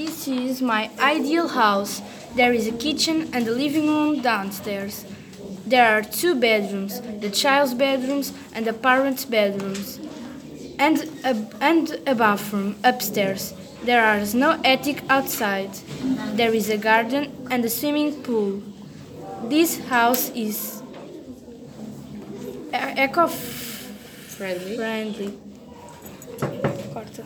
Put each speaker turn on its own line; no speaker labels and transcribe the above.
This is my ideal house. There is a kitchen and a living room downstairs. There are two bedrooms, the child's bedrooms and the parents' bedrooms, and a, and a bathroom upstairs. There is no attic outside. There is a garden and a swimming pool. This house is eco
Friendly.
friendly. Corta.